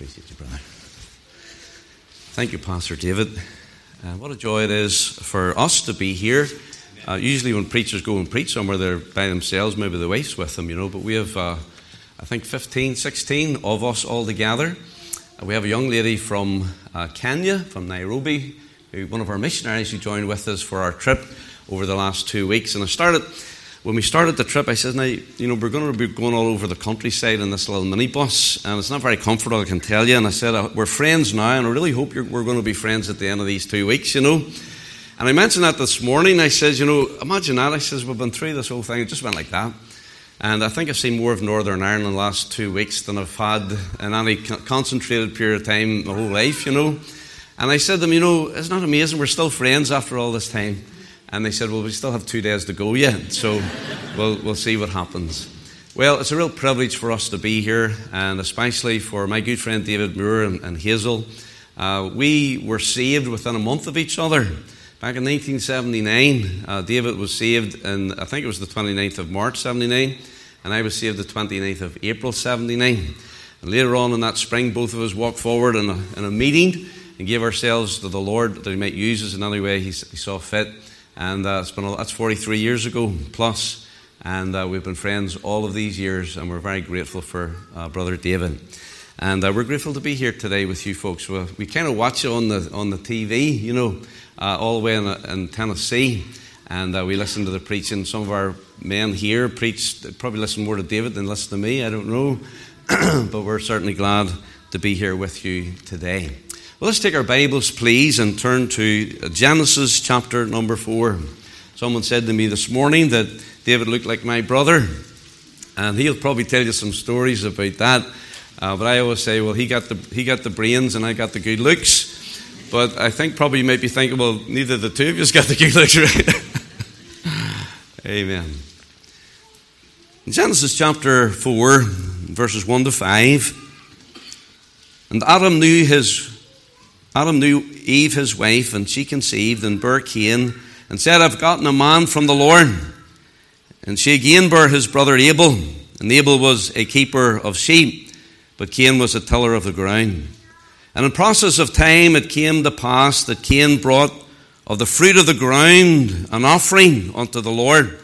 Appreciate you, brother. Thank you, Pastor David. Uh, what a joy it is for us to be here. Uh, usually, when preachers go and preach somewhere, they're by themselves, maybe the wife's with them, you know, but we have, uh, I think, 15, 16 of us all together. Uh, we have a young lady from uh, Kenya, from Nairobi, who, one of our missionaries who joined with us for our trip over the last two weeks. And I started when we started the trip, I said, now, you know, we're going to be going all over the countryside in this little minibus, and it's not very comfortable, I can tell you. And I said, uh, we're friends now, and I really hope we're going to be friends at the end of these two weeks, you know. And I mentioned that this morning. I says, you know, imagine that. I says, we've been through this whole thing. It just went like that. And I think I've seen more of Northern Ireland in the last two weeks than I've had in any concentrated period of time my whole life, you know. And I said to them, you know, isn't that amazing? We're still friends after all this time. And they said, Well, we still have two days to go yet, so we'll, we'll see what happens. Well, it's a real privilege for us to be here, and especially for my good friend David Moore and, and Hazel. Uh, we were saved within a month of each other. Back in 1979, uh, David was saved, and I think it was the 29th of March 79, and I was saved the 29th of April 79. And later on in that spring, both of us walked forward in a, in a meeting and gave ourselves to the Lord that He might use us in any way He, he saw fit. And uh, it's been that's 43 years ago plus, and uh, we've been friends all of these years, and we're very grateful for uh, Brother David. And uh, we're grateful to be here today with you folks. We, we kind of watch it on the on the TV, you know, uh, all the way in, in Tennessee, and uh, we listen to the preaching. Some of our men here preach, probably listen more to David than listen to me. I don't know, but we're certainly glad to be here with you today. Well, let's take our Bibles, please, and turn to Genesis chapter number four. Someone said to me this morning that David looked like my brother, and he'll probably tell you some stories about that. Uh, but I always say, well, he got, the, he got the brains and I got the good looks. But I think probably you might be thinking, well, neither the two of us got the good looks, right? Amen. In Genesis chapter 4, verses 1 to 5, and Adam knew his Adam knew Eve, his wife, and she conceived and bare Cain, and said, I've gotten a man from the Lord. And she again bare his brother Abel, and Abel was a keeper of sheep, but Cain was a tiller of the ground. And in process of time it came to pass that Cain brought of the fruit of the ground an offering unto the Lord.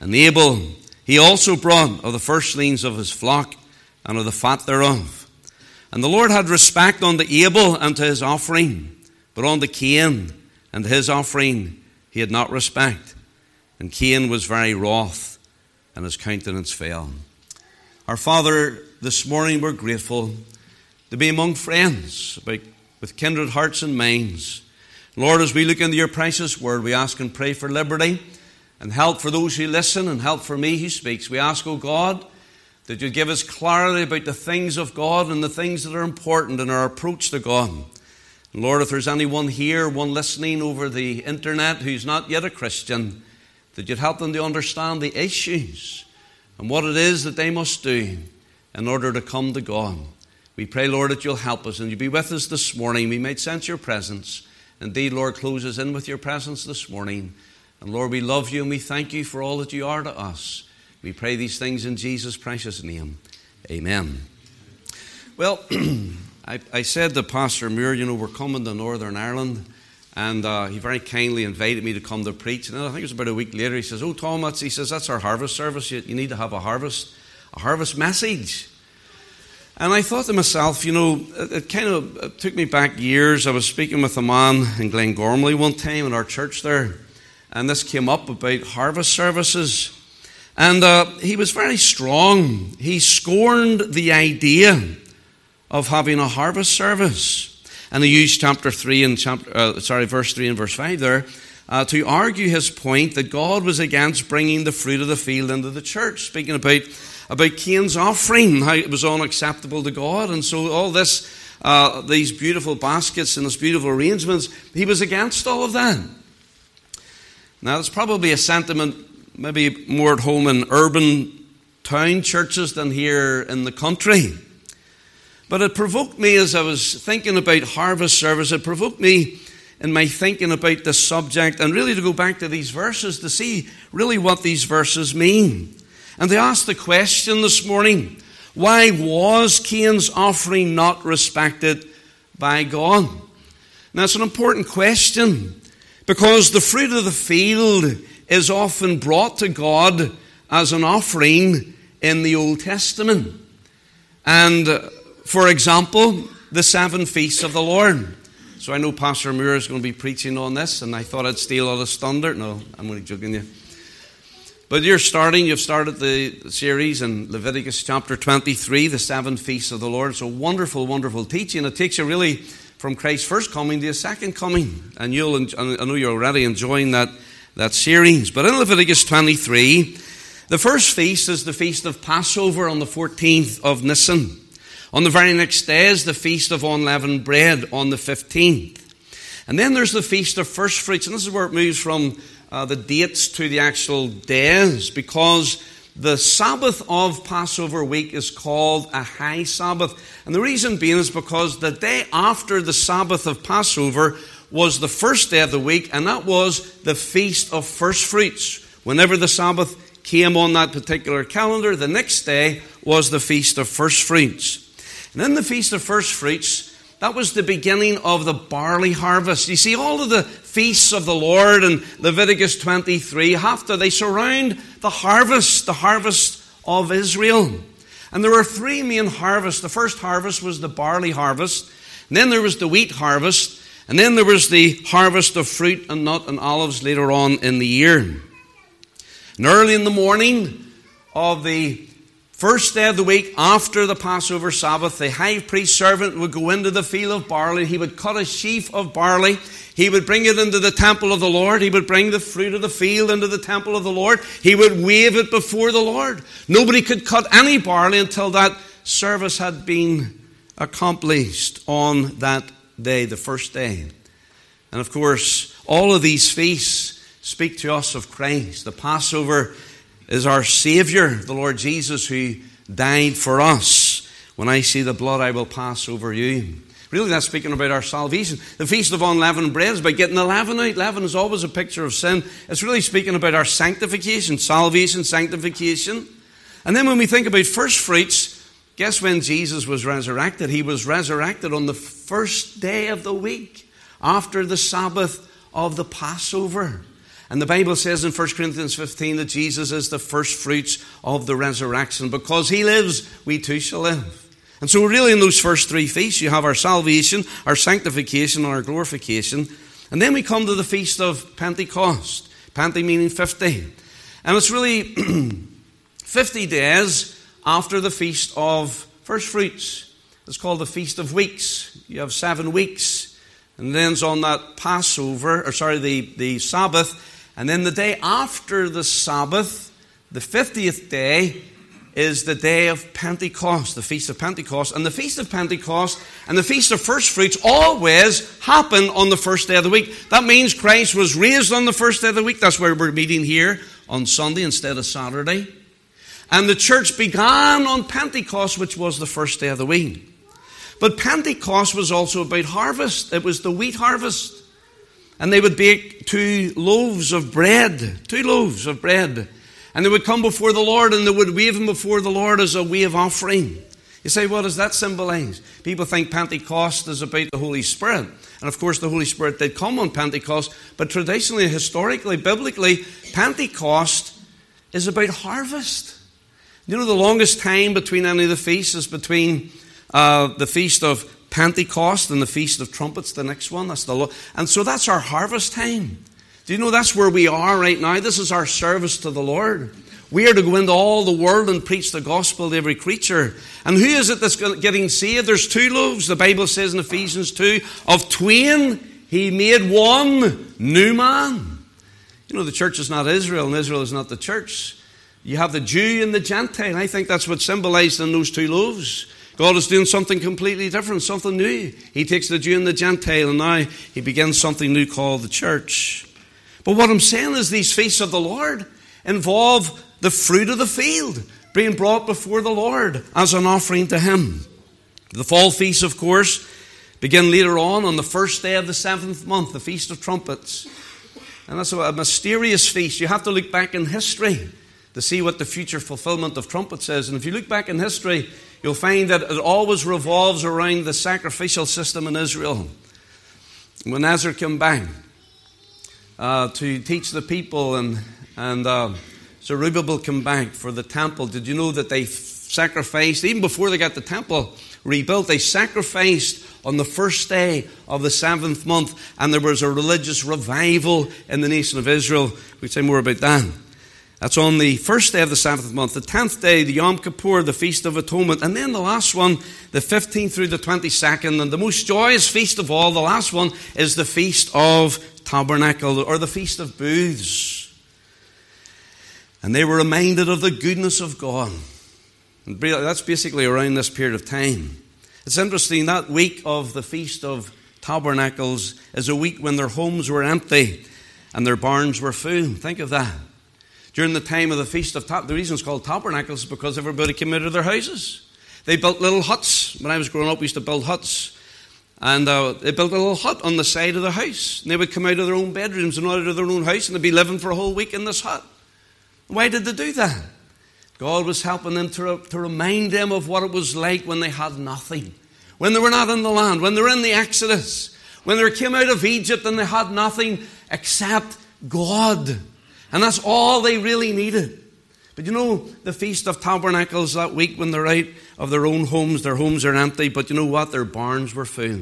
And Abel, he also brought of the firstlings of his flock and of the fat thereof. And the Lord had respect unto Abel and to his offering, but unto Cain and his offering he had not respect. And Cain was very wroth, and his countenance fell. Our Father, this morning we're grateful to be among friends with kindred hearts and minds. Lord, as we look into your precious word, we ask and pray for liberty and help for those who listen and help for me who speaks. We ask, O oh God, that you give us clarity about the things of God and the things that are important in our approach to God. And Lord, if there's anyone here, one listening over the internet who's not yet a Christian, that you'd help them to understand the issues and what it is that they must do in order to come to God. We pray, Lord, that you'll help us and you'll be with us this morning. We might sense your presence. Indeed, Lord, close us in with your presence this morning. And Lord, we love you and we thank you for all that you are to us. We pray these things in Jesus' precious name. Amen. Well, I, I, said to Pastor Moore, you know, we're coming to Northern Ireland, and uh, he very kindly invited me to come to preach. And I think it was about a week later, he says, Oh, Tom, that's, he says, that's our harvest service. You, you need to have a harvest, a harvest message. And I thought to myself, you know, it, it kind of it took me back years. I was speaking with a man in Glengormley one time in our church there, and this came up about harvest services. And uh, he was very strong. He scorned the idea of having a harvest service. And he used chapter 3 and chapter, uh, sorry, verse 3 and verse 5 there uh, to argue his point that God was against bringing the fruit of the field into the church, speaking about, about Cain's offering, how it was unacceptable to God. And so all this, uh, these beautiful baskets and these beautiful arrangements, he was against all of that. Now, it's probably a sentiment maybe more at home in urban town churches than here in the country. But it provoked me as I was thinking about harvest service, it provoked me in my thinking about this subject and really to go back to these verses to see really what these verses mean. And they asked the question this morning Why was Cain's offering not respected by God? Now, it's an important question because the fruit of the field is often brought to God as an offering in the Old Testament. And, uh, for example, the seven feasts of the Lord. So I know Pastor Moore is going to be preaching on this, and I thought I'd steal all his thunder. No, I'm only joking you. But you're starting, you've started the series in Leviticus chapter 23, the seven feasts of the Lord. It's a wonderful, wonderful teaching. It takes you really from Christ's first coming to his second coming. And you'll, I know you're already enjoying that, that series. But in Leviticus 23, the first feast is the feast of Passover on the 14th of Nisan. On the very next day is the feast of unleavened bread on the 15th. And then there's the feast of first fruits. And this is where it moves from uh, the dates to the actual days because the Sabbath of Passover week is called a high Sabbath. And the reason being is because the day after the Sabbath of Passover was the first day of the week, and that was the Feast of First Fruits. Whenever the Sabbath came on that particular calendar, the next day was the Feast of First Fruits. And then the Feast of First Fruits, that was the beginning of the barley harvest. You see, all of the feasts of the Lord in Leviticus 23 after they surround the harvest, the harvest of Israel. And there were three main harvests. The first harvest was the barley harvest, and then there was the wheat harvest, and then there was the harvest of fruit and nut and olives later on in the year. And early in the morning of the First day of the week after the Passover Sabbath, the high priest servant would go into the field of barley. He would cut a sheaf of barley. He would bring it into the temple of the Lord. He would bring the fruit of the field into the temple of the Lord. He would wave it before the Lord. Nobody could cut any barley until that service had been accomplished on that day, the first day. And of course, all of these feasts speak to us of Christ. The Passover is our Savior, the Lord Jesus, who died for us. When I see the blood, I will pass over you. Really, that's speaking about our salvation. The Feast of Unleavened Bread is about getting the leaven out. Leaven is always a picture of sin. It's really speaking about our sanctification, salvation, sanctification. And then when we think about first fruits, guess when Jesus was resurrected? He was resurrected on the first day of the week after the Sabbath of the Passover. And the Bible says in 1 Corinthians 15 that Jesus is the first fruits of the resurrection. Because he lives, we too shall live. And so, really, in those first three feasts, you have our salvation, our sanctification, and our glorification. And then we come to the feast of Pentecost. Pente meaning 50. And it's really 50 days after the feast of first fruits. It's called the Feast of Weeks. You have seven weeks. And then it's on that Passover, or sorry, the, the Sabbath, and then the day after the Sabbath, the 50th day, is the day of Pentecost, the Feast of Pentecost. And the Feast of Pentecost and the Feast of First Fruits always happen on the first day of the week. That means Christ was raised on the first day of the week. That's why we're meeting here on Sunday instead of Saturday. And the church began on Pentecost, which was the first day of the week. But Pentecost was also about harvest, it was the wheat harvest and they would bake two loaves of bread, two loaves of bread. And they would come before the Lord and they would wave them before the Lord as a wave offering. You say, what does that symbolize? People think Pentecost is about the Holy Spirit. And of course, the Holy Spirit did come on Pentecost, but traditionally, historically, biblically, Pentecost is about harvest. You know, the longest time between any of the feasts is between uh, the feast of Pentecost and the Feast of Trumpets, the next one. That's the Lord. And so that's our harvest time. Do you know that's where we are right now? This is our service to the Lord. We are to go into all the world and preach the gospel to every creature. And who is it that's getting saved? There's two loaves, the Bible says in Ephesians 2, of twain he made one new man. You know, the church is not Israel, and Israel is not the church. You have the Jew and the Gentile. I think that's what's symbolized in those two loaves. God is doing something completely different, something new. He takes the Jew and the Gentile, and now he begins something new called the church. But what I'm saying is, these feasts of the Lord involve the fruit of the field being brought before the Lord as an offering to Him. The fall feasts, of course, begin later on on the first day of the seventh month, the Feast of Trumpets. And that's a mysterious feast. You have to look back in history to see what the future fulfillment of trumpets is. And if you look back in history, you'll find that it always revolves around the sacrificial system in Israel. When Ezra came back uh, to teach the people, and, and uh, Zerubbabel came back for the temple, did you know that they sacrificed, even before they got the temple rebuilt, they sacrificed on the first day of the seventh month, and there was a religious revival in the nation of Israel. We'll say more about that. That's on the first day of the seventh month. The tenth day, the Yom Kippur, the Feast of Atonement. And then the last one, the 15th through the 22nd. And the most joyous feast of all, the last one, is the Feast of Tabernacle, or the Feast of Booths. And they were reminded of the goodness of God. And that's basically around this period of time. It's interesting, that week of the Feast of Tabernacles is a week when their homes were empty and their barns were full. Think of that during the time of the Feast of Tabernacles. The reason it's called Tabernacles is because everybody came out of their houses. They built little huts. When I was growing up, we used to build huts. And uh, they built a little hut on the side of the house. And they would come out of their own bedrooms and out of their own house and they'd be living for a whole week in this hut. Why did they do that? God was helping them to, to remind them of what it was like when they had nothing. When they were not in the land, when they were in the Exodus, when they came out of Egypt and they had nothing except God. And that's all they really needed. But you know, the Feast of Tabernacles that week when they're out of their own homes, their homes are empty, but you know what? Their barns were full.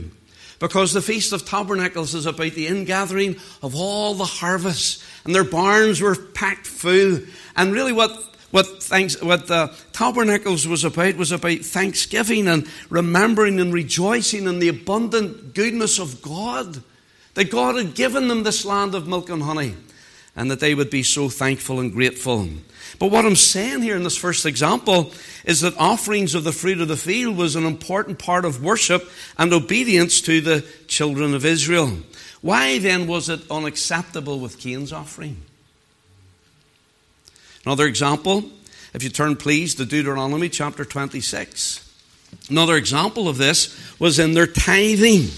Because the Feast of Tabernacles is about the ingathering of all the harvests, and their barns were packed full. And really, what what thanks what the tabernacles was about was about thanksgiving and remembering and rejoicing in the abundant goodness of God that God had given them this land of milk and honey and that they would be so thankful and grateful. But what I'm saying here in this first example is that offerings of the fruit of the field was an important part of worship and obedience to the children of Israel. Why then was it unacceptable with Cain's offering? Another example, if you turn please to Deuteronomy chapter 26. Another example of this was in their tithing.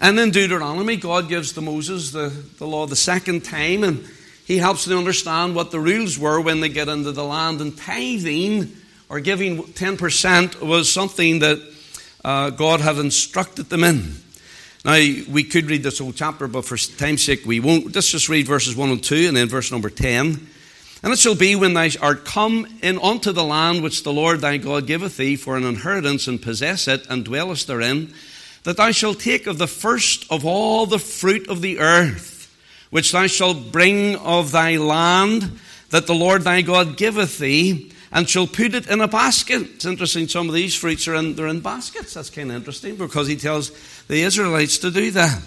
And in Deuteronomy, God gives to Moses the, the law the second time, and he helps them understand what the rules were when they get into the land. And tithing, or giving 10%, was something that uh, God had instructed them in. Now, we could read this whole chapter, but for time's sake, we won't. Let's just read verses 1 and 2, and then verse number 10. And it shall be when thou art come in unto the land which the Lord thy God giveth thee for an inheritance, and possess it, and dwellest therein, that thou shalt take of the first of all the fruit of the earth, which thou shalt bring of thy land, that the Lord thy God giveth thee, and shall put it in a basket. It's interesting, some of these fruits are in, they're in baskets. That's kind of interesting because he tells the Israelites to do that.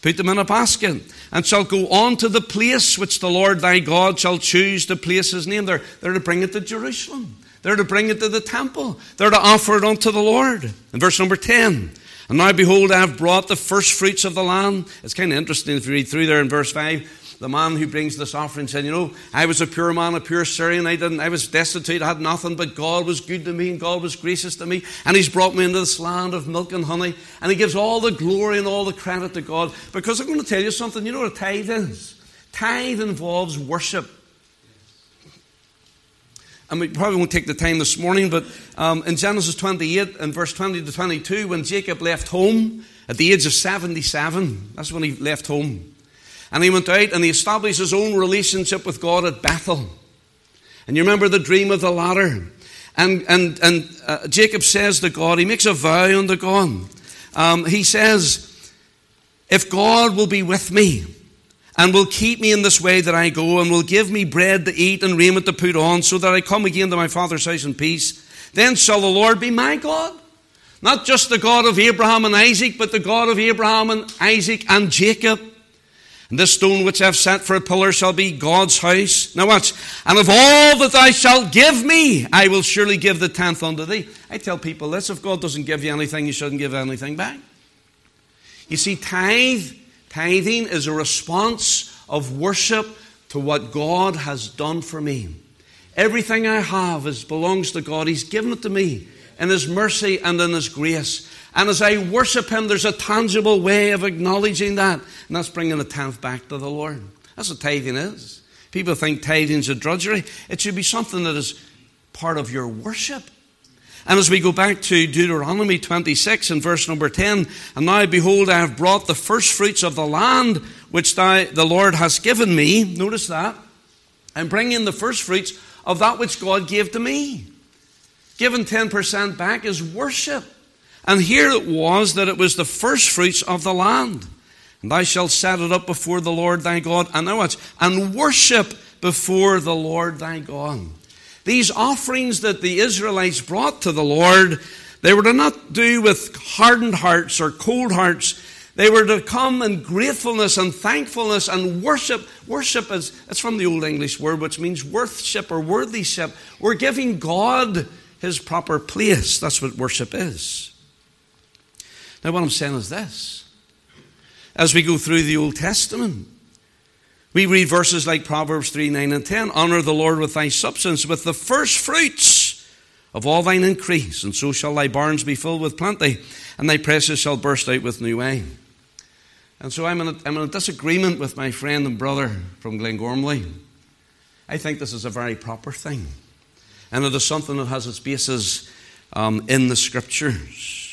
Put them in a basket, and shall go on to the place which the Lord thy God shall choose to place his name. They're, they're to bring it to Jerusalem. They're to bring it to the temple. They're to offer it unto the Lord. In verse number 10, and now, behold, I have brought the first fruits of the land. It's kind of interesting if you read through there in verse 5. The man who brings this offering said, You know, I was a pure man, a pure Syrian. I didn't, I was destitute, I had nothing, but God was good to me and God was gracious to me. And He's brought me into this land of milk and honey. And He gives all the glory and all the credit to God. Because I'm going to tell you something. You know what a tithe is? Tithe involves worship and we probably won't take the time this morning, but um, in Genesis 28 and verse 20 to 22, when Jacob left home at the age of 77, that's when he left home. And he went out and he established his own relationship with God at Bethel. And you remember the dream of the ladder. And, and, and uh, Jacob says to God, he makes a vow unto God. Um, he says, If God will be with me, and will keep me in this way that I go, and will give me bread to eat and raiment to put on, so that I come again to my father's house in peace. Then shall the Lord be my God. Not just the God of Abraham and Isaac, but the God of Abraham and Isaac and Jacob. And this stone which I have set for a pillar shall be God's house. Now watch. And of all that thou shalt give me, I will surely give the tenth unto thee. I tell people this if God doesn't give you anything, you shouldn't give anything back. You see, tithe Tithing is a response of worship to what God has done for me. Everything I have is, belongs to God. He's given it to me in His mercy and in His grace. And as I worship Him, there's a tangible way of acknowledging that. And that's bringing the tenth back to the Lord. That's what tithing is. People think tithing is a drudgery. It should be something that is part of your worship. And as we go back to Deuteronomy 26 and verse number 10, and now behold, I have brought the first fruits of the land which thou, the Lord has given me. Notice that. I'm bringing the first fruits of that which God gave to me. Giving 10% back is worship. And here it was that it was the first fruits of the land. And thou shalt set it up before the Lord thy God. And now watch. And worship before the Lord thy God. These offerings that the Israelites brought to the Lord, they were to not do with hardened hearts or cold hearts. They were to come in gratefulness and thankfulness and worship. Worship is, it's from the Old English word, which means worthship or worthyship. We're giving God his proper place. That's what worship is. Now, what I'm saying is this. As we go through the Old Testament, we read verses like Proverbs 3 9 and 10 Honor the Lord with thy substance, with the first fruits of all thine increase, and so shall thy barns be filled with plenty, and thy presses shall burst out with new wine. And so I'm in, a, I'm in a disagreement with my friend and brother from Glengormley. I think this is a very proper thing. And it is something that has its basis um, in the scriptures.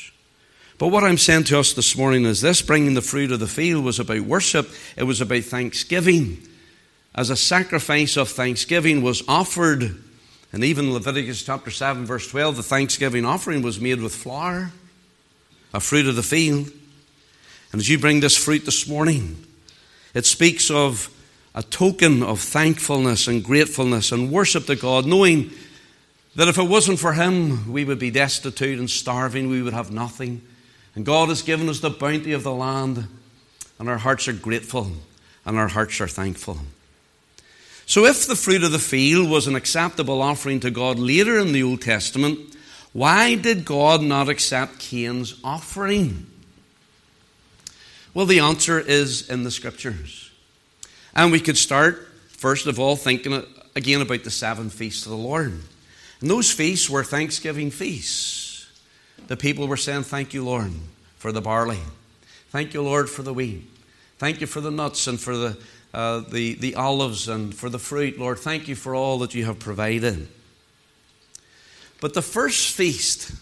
But what I'm saying to us this morning is this bringing the fruit of the field was about worship, it was about thanksgiving. As a sacrifice of thanksgiving was offered, and even Leviticus chapter 7, verse 12, the thanksgiving offering was made with flour, a fruit of the field. And as you bring this fruit this morning, it speaks of a token of thankfulness and gratefulness and worship to God, knowing that if it wasn't for Him, we would be destitute and starving, we would have nothing. And God has given us the bounty of the land, and our hearts are grateful and our hearts are thankful. So, if the fruit of the field was an acceptable offering to God later in the Old Testament, why did God not accept Cain's offering? Well, the answer is in the scriptures. And we could start, first of all, thinking again about the seven feasts of the Lord. And those feasts were Thanksgiving feasts the people were saying, Thank you, Lord, for the barley. Thank you, Lord, for the wheat. Thank you for the nuts and for the, uh, the, the olives and for the fruit. Lord, thank you for all that you have provided. But the first feast,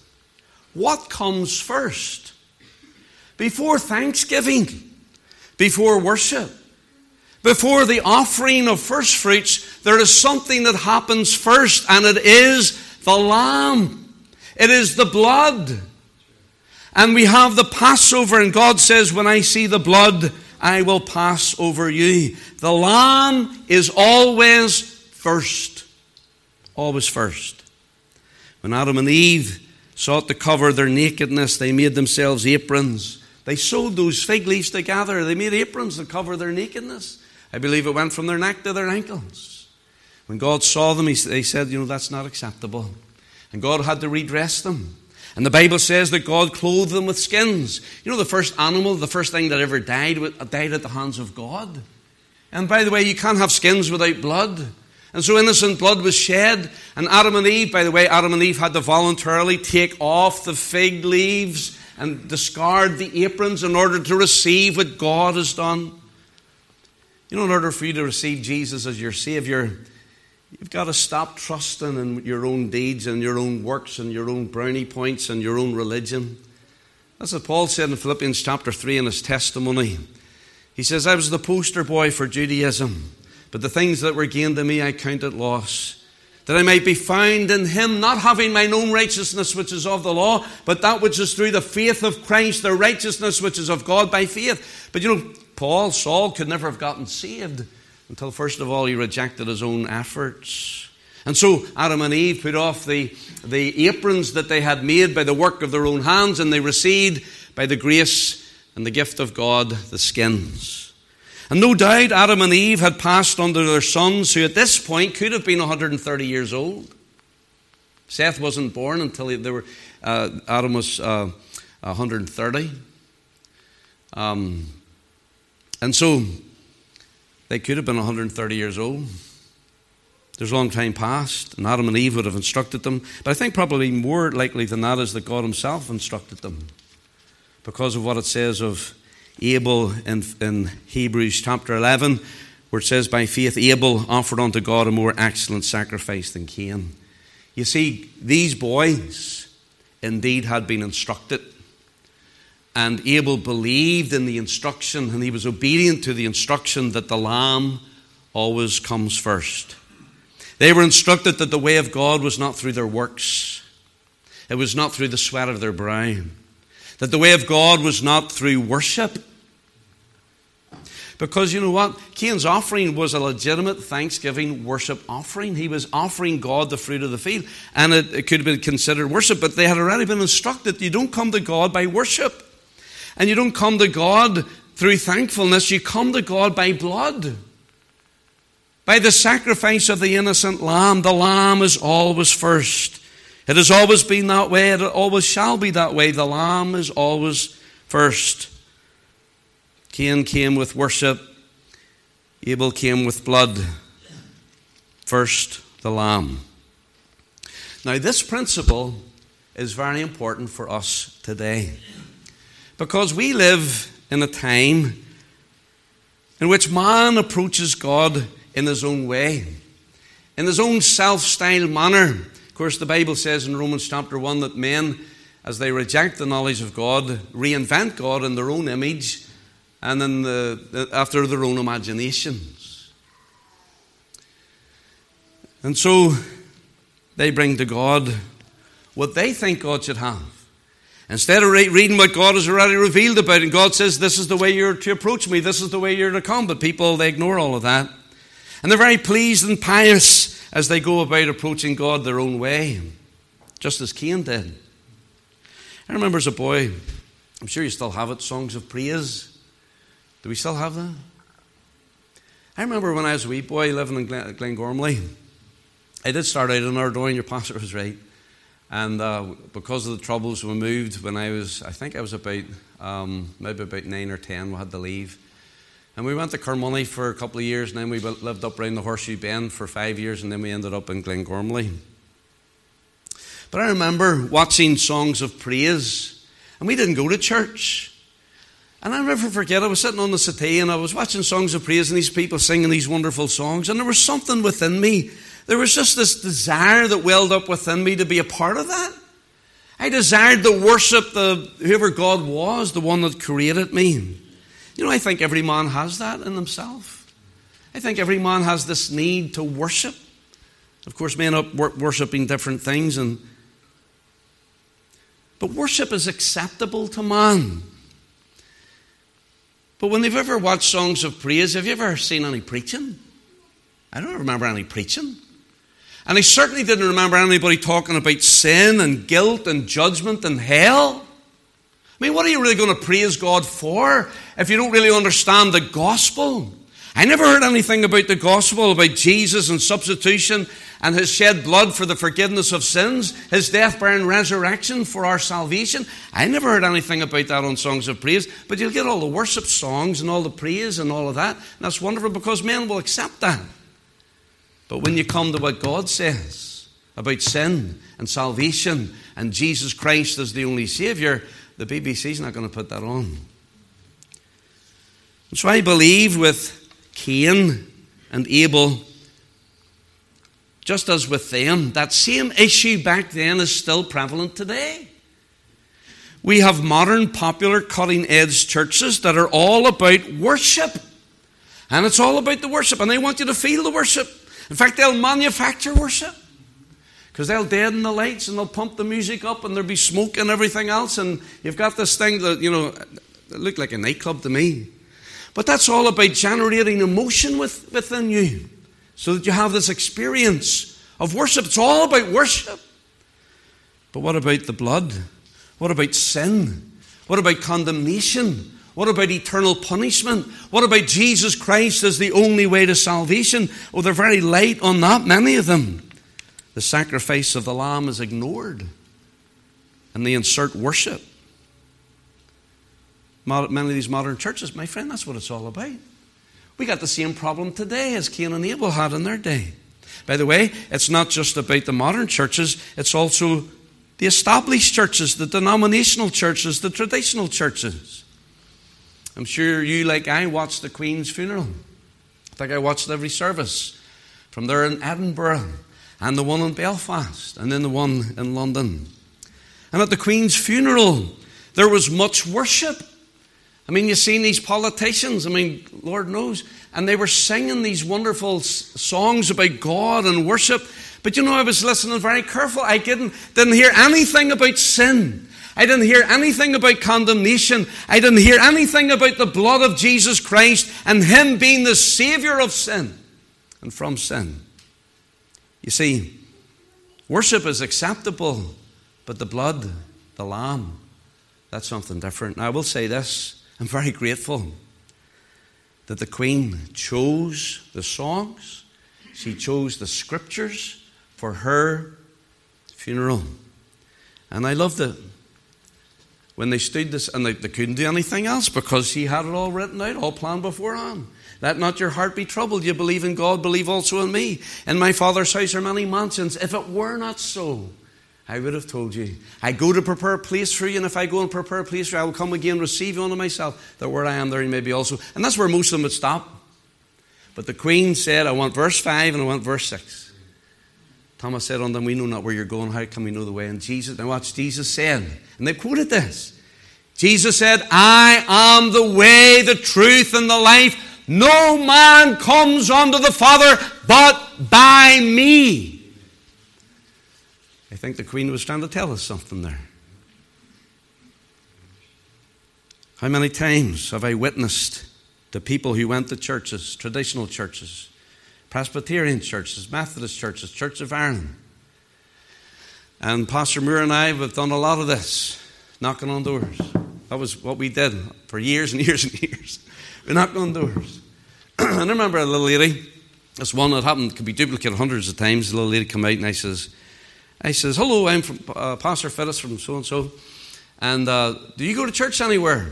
what comes first? Before thanksgiving, before worship, before the offering of first fruits, there is something that happens first, and it is the lamb. It is the blood. And we have the Passover, and God says, When I see the blood, I will pass over you. The lamb is always first. Always first. When Adam and Eve sought to cover their nakedness, they made themselves aprons. They sewed those fig leaves together. They made aprons to cover their nakedness. I believe it went from their neck to their ankles. When God saw them, he, they said, You know, that's not acceptable. And God had to redress them. And the Bible says that God clothed them with skins. You know, the first animal, the first thing that ever died, died at the hands of God. And by the way, you can't have skins without blood. And so innocent blood was shed. And Adam and Eve, by the way, Adam and Eve had to voluntarily take off the fig leaves and discard the aprons in order to receive what God has done. You know, in order for you to receive Jesus as your Savior, You've got to stop trusting in your own deeds and your own works and your own brownie points and your own religion. That's what Paul said in Philippians chapter 3 in his testimony. He says, I was the poster boy for Judaism, but the things that were gained to me I counted loss. That I might be found in him, not having mine own righteousness which is of the law, but that which is through the faith of Christ, the righteousness which is of God by faith. But you know, Paul, Saul could never have gotten saved until first of all he rejected his own efforts. And so Adam and Eve put off the, the aprons that they had made by the work of their own hands, and they received by the grace and the gift of God the skins. And no doubt Adam and Eve had passed to their sons, who at this point could have been 130 years old. Seth wasn't born until they were, uh, Adam was uh, 130. Um, and so they could have been 130 years old. There's a long time past, and Adam and Eve would have instructed them. But I think probably more likely than that is that God Himself instructed them because of what it says of Abel in, in Hebrews chapter 11, where it says, By faith Abel offered unto God a more excellent sacrifice than Cain. You see, these boys indeed had been instructed. And Abel believed in the instruction and he was obedient to the instruction that the lamb always comes first. They were instructed that the way of God was not through their works, it was not through the sweat of their brow, that the way of God was not through worship. Because you know what? Cain's offering was a legitimate thanksgiving worship offering. He was offering God the fruit of the field, and it, it could have been considered worship, but they had already been instructed you don't come to God by worship. And you don't come to God through thankfulness, you come to God by blood. By the sacrifice of the innocent lamb. The lamb is always first. It has always been that way, it always shall be that way. The lamb is always first. Cain came with worship, Abel came with blood. First, the lamb. Now, this principle is very important for us today. Because we live in a time in which man approaches God in his own way, in his own self styled manner. Of course, the Bible says in Romans chapter 1 that men, as they reject the knowledge of God, reinvent God in their own image and in the, after their own imaginations. And so they bring to God what they think God should have. Instead of reading what God has already revealed about, and God says, This is the way you're to approach me, this is the way you're to come. But people, they ignore all of that. And they're very pleased and pious as they go about approaching God their own way, just as Cain did. I remember as a boy, I'm sure you still have it, songs of praise. Do we still have that? I remember when I was a wee boy living in Glen, Glengormley, I did start out in Ardoyne, your pastor was right. And uh, because of the troubles, we moved when I was, I think I was about, um, maybe about nine or ten, we had to leave. And we went to Carnmoney for a couple of years, and then we lived up around the Horseshoe Bend for five years, and then we ended up in Glengormley. But I remember watching songs of praise, and we didn't go to church. And I'll never forget, I was sitting on the settee and I was watching songs of praise and these people singing these wonderful songs, and there was something within me there was just this desire that welled up within me to be a part of that. I desired to worship the whoever God was, the one that created me. You know, I think every man has that in himself. I think every man has this need to worship. Of course, men up worshiping different things, and but worship is acceptable to man. But when they've ever watched songs of praise, have you ever seen any preaching? I don't remember any preaching. And he certainly didn't remember anybody talking about sin and guilt and judgment and hell. I mean, what are you really going to praise God for if you don't really understand the gospel? I never heard anything about the gospel, about Jesus and substitution and his shed blood for the forgiveness of sins, his death, burial, and resurrection for our salvation. I never heard anything about that on Songs of Praise, but you'll get all the worship songs and all the praise and all of that. And that's wonderful because men will accept that. But when you come to what God says about sin and salvation and Jesus Christ as the only Savior, the BBC's not going to put that on. And so I believe with Cain and Abel, just as with them, that same issue back then is still prevalent today. We have modern, popular, cutting edge churches that are all about worship. And it's all about the worship, and they want you to feel the worship. In fact, they'll manufacture worship because they'll deaden the lights and they'll pump the music up and there'll be smoke and everything else. And you've got this thing that, you know, it looked like a nightclub to me. But that's all about generating emotion with, within you so that you have this experience of worship. It's all about worship. But what about the blood? What about sin? What about condemnation? What about eternal punishment? What about Jesus Christ as the only way to salvation? Oh, they're very light on that, many of them. The sacrifice of the Lamb is ignored, and they insert worship. Many of these modern churches, my friend, that's what it's all about. We got the same problem today as Cain and Abel had in their day. By the way, it's not just about the modern churches, it's also the established churches, the denominational churches, the traditional churches. I'm sure you, like I, watched the Queen's funeral. I think I watched every service from there in Edinburgh and the one in Belfast and then the one in London. And at the Queen's funeral, there was much worship. I mean, you've seen these politicians, I mean, Lord knows, and they were singing these wonderful songs about God and worship. But you know, I was listening very careful. I didn't, didn't hear anything about sin. I didn't hear anything about condemnation. I didn't hear anything about the blood of Jesus Christ and Him being the Savior of sin and from sin. You see, worship is acceptable, but the blood, the Lamb, that's something different. Now, I will say this I'm very grateful that the Queen chose the songs, she chose the scriptures for her funeral. And I loved it when they stood this, and they, they couldn't do anything else because he had it all written out, all planned beforehand. Let not your heart be troubled. You believe in God, believe also in me. In my Father's house are many mansions. If it were not so, I would have told you. I go to prepare a place for you, and if I go and prepare a place for you, I will come again, receive you unto myself, that where I am, there you may be also. And that's where most of them would stop. But the queen said, I want verse 5 and I want verse 6. Thomas said unto them, We know not where you're going. How can we know the way? And Jesus, now watch, Jesus said, and they quoted this. Jesus said, I am the way, the truth, and the life. No man comes unto the Father but by me. I think the Queen was trying to tell us something there. How many times have I witnessed the people who went to churches, traditional churches, Presbyterian churches, Methodist churches, Church of Ireland. And Pastor Moore and I have done a lot of this, knocking on doors. That was what we did for years and years and years. We knocked on doors. and I remember a little lady, this one that happened, could be duplicated hundreds of times. The little lady come out and I says, I says, hello, I'm from uh, Pastor Phyllis from so and so. And uh, do you go to church anywhere?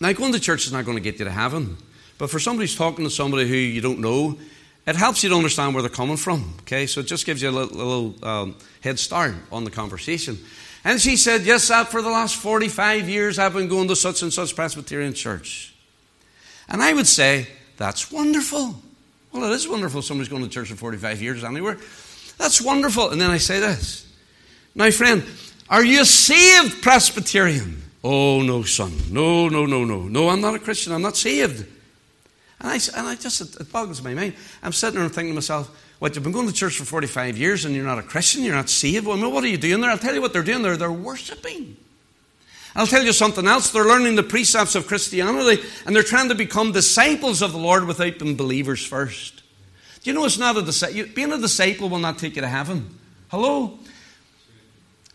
Now, going to church is not going to get you to heaven. But for somebody who's talking to somebody who you don't know, it helps you to understand where they're coming from. Okay, so it just gives you a little, a little um, head start on the conversation. And she said, Yes, that for the last 45 years I've been going to such and such Presbyterian church. And I would say, That's wonderful. Well, it is wonderful somebody's going to church for 45 years anywhere. That's wonderful. And then I say this Now, friend, are you a saved Presbyterian? Oh, no, son. No, no, no, no. No, I'm not a Christian. I'm not saved. And I, and I just, it boggles my mind. I'm sitting there and thinking to myself, what, you've been going to church for 45 years and you're not a Christian, you're not saved? Well, what are you doing there? I'll tell you what they're doing there. They're worshipping. I'll tell you something else. They're learning the precepts of Christianity and they're trying to become disciples of the Lord without being believers first. Do you know it's not a disciple? Being a disciple will not take you to heaven. Hello?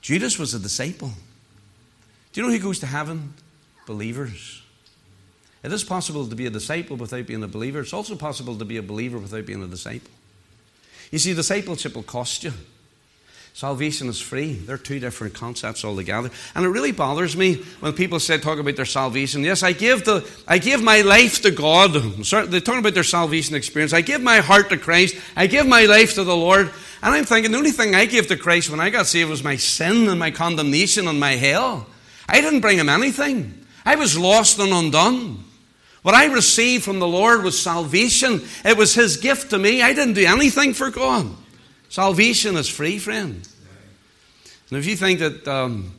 Judas was a disciple. Do you know who goes to heaven? Believers. It is possible to be a disciple without being a believer. It's also possible to be a believer without being a disciple. You see, discipleship will cost you. Salvation is free. They're two different concepts altogether. And it really bothers me when people say, talk about their salvation. Yes, I give, the, I give my life to God. They're talking about their salvation experience. I give my heart to Christ. I give my life to the Lord. And I'm thinking, the only thing I gave to Christ when I got saved was my sin and my condemnation and my hell. I didn't bring him anything. I was lost and undone. What I received from the Lord was salvation. It was His gift to me. I didn't do anything for God. Salvation is free, friend. And if you think that um,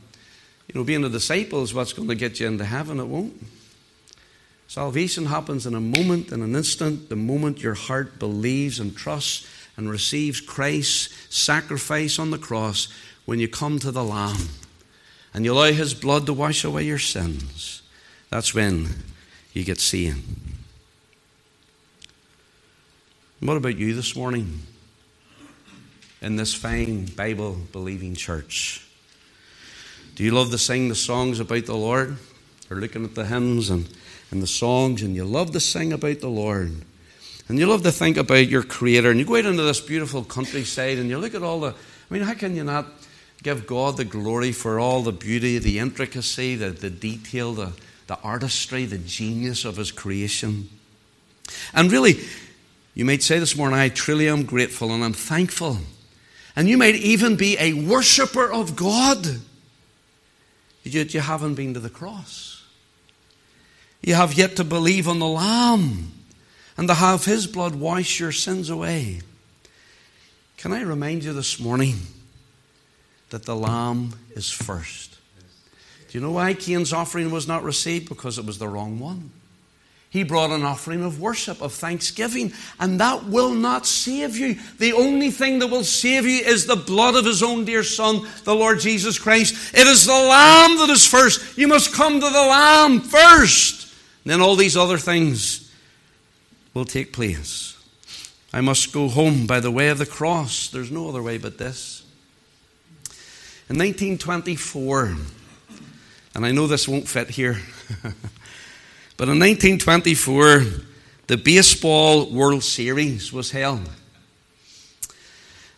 you know being a disciple is what's going to get you into heaven, it won't. Salvation happens in a moment, in an instant, the moment your heart believes and trusts and receives Christ's sacrifice on the cross when you come to the Lamb and you allow His blood to wash away your sins. That's when you get seeing. What about you this morning in this fine Bible believing church? Do you love to sing the songs about the Lord? Or looking at the hymns and, and the songs, and you love to sing about the Lord? And you love to think about your Creator, and you go out into this beautiful countryside and you look at all the. I mean, how can you not give God the glory for all the beauty, the intricacy, the, the detail, the, the artistry, the genius of his creation. And really, you might say this morning, I truly am grateful and I'm thankful. And you might even be a worshiper of God. Yet you haven't been to the cross. You have yet to believe on the Lamb and to have His blood wash your sins away. Can I remind you this morning that the Lamb is first? Do you know why Cain's offering was not received? Because it was the wrong one. He brought an offering of worship, of thanksgiving, and that will not save you. The only thing that will save you is the blood of His own dear Son, the Lord Jesus Christ. It is the Lamb that is first. You must come to the Lamb first. And then all these other things will take place. I must go home by the way of the cross. There's no other way but this. In 1924, and I know this won't fit here. But in 1924, the Baseball World Series was held.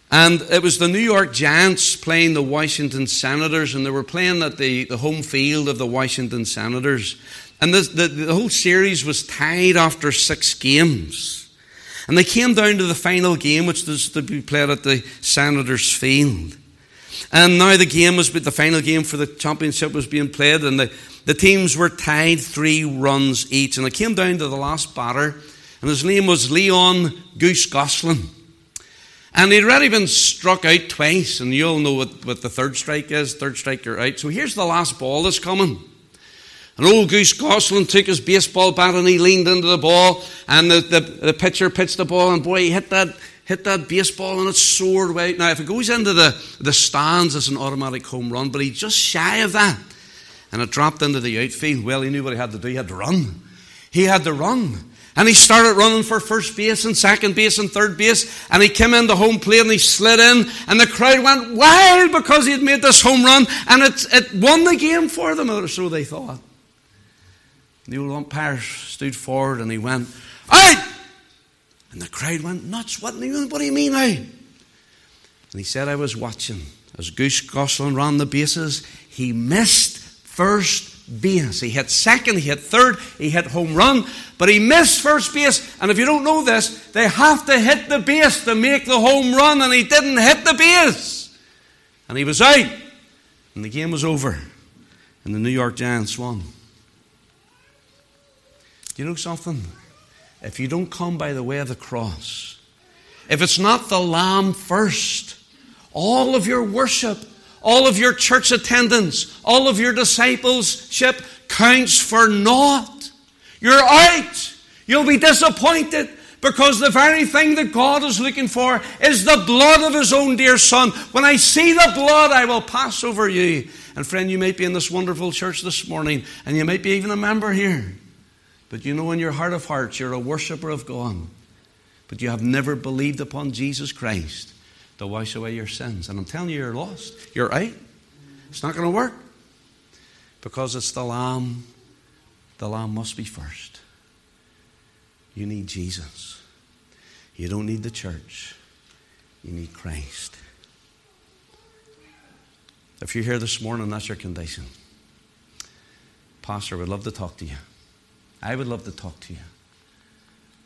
And it was the New York Giants playing the Washington Senators, and they were playing at the, the home field of the Washington Senators. And the, the, the whole series was tied after six games. And they came down to the final game, which was to be played at the Senators' field. And now the game was, the final game for the championship was being played, and the, the teams were tied three runs each. And it came down to the last batter, and his name was Leon Goose Goslin. And he'd already been struck out twice, and you all know what, what the third strike is. Third strike, you're out. So here's the last ball that's coming. And old Goose Goslin took his baseball bat and he leaned into the ball, and the, the, the pitcher pitched the ball, and boy, he hit that hit that baseball and it soared way. Now, if it goes into the, the stands, it's an automatic home run, but he's just shy of that. And it dropped into the outfield. Well, he knew what he had to do. He had to run. He had to run. And he started running for first base and second base and third base. And he came into home plate and he slid in. And the crowd went wild because he had made this home run. And it, it won the game for them, or so they thought. The old umpire stood forward and he went, Out! And the crowd went nuts. What, what do you mean now? And he said, I was watching. As Goose Goslin ran the bases, he missed first base. He hit second, he hit third, he hit home run, but he missed first base. And if you don't know this, they have to hit the base to make the home run, and he didn't hit the base. And he was out. And the game was over. And the New York Giants won. Do you know something? If you don't come by the way of the cross, if it's not the Lamb first, all of your worship, all of your church attendance, all of your discipleship counts for naught. You're out. You'll be disappointed because the very thing that God is looking for is the blood of His own dear Son. When I see the blood, I will pass over you. And friend, you might be in this wonderful church this morning, and you might be even a member here. But you know, in your heart of hearts, you're a worshiper of God. But you have never believed upon Jesus Christ to wash away your sins. And I'm telling you, you're lost. You're out. It's not going to work. Because it's the Lamb. The Lamb must be first. You need Jesus. You don't need the church. You need Christ. If you're here this morning, that's your condition. Pastor, we'd love to talk to you. I would love to talk to you.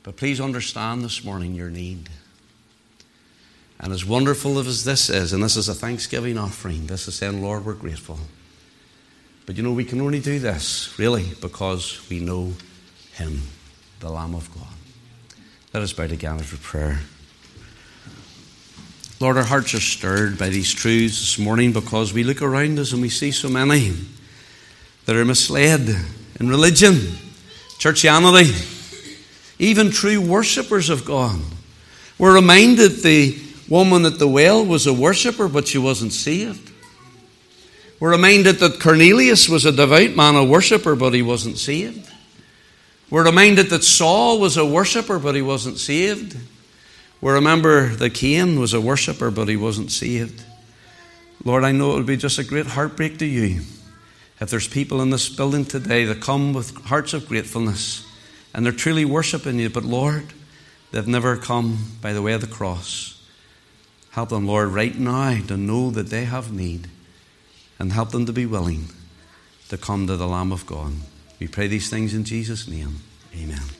But please understand this morning your need. And as wonderful as this is, and this is a thanksgiving offering, this is saying, Lord, we're grateful. But you know, we can only do this, really, because we know Him, the Lamb of God. Let us bow together for prayer. Lord, our hearts are stirred by these truths this morning because we look around us and we see so many that are misled in religion churchianity, even true worshippers of God. We're reminded the woman at the well was a worshipper, but she wasn't saved. We're reminded that Cornelius was a devout man, a worshipper, but he wasn't saved. We're reminded that Saul was a worshipper, but he wasn't saved. We remember that Cain was a worshipper, but he wasn't saved. Lord, I know it would be just a great heartbreak to you if there's people in this building today that come with hearts of gratefulness and they're truly worshiping you, but Lord, they've never come by the way of the cross. Help them, Lord, right now to know that they have need and help them to be willing to come to the Lamb of God. We pray these things in Jesus' name. Amen.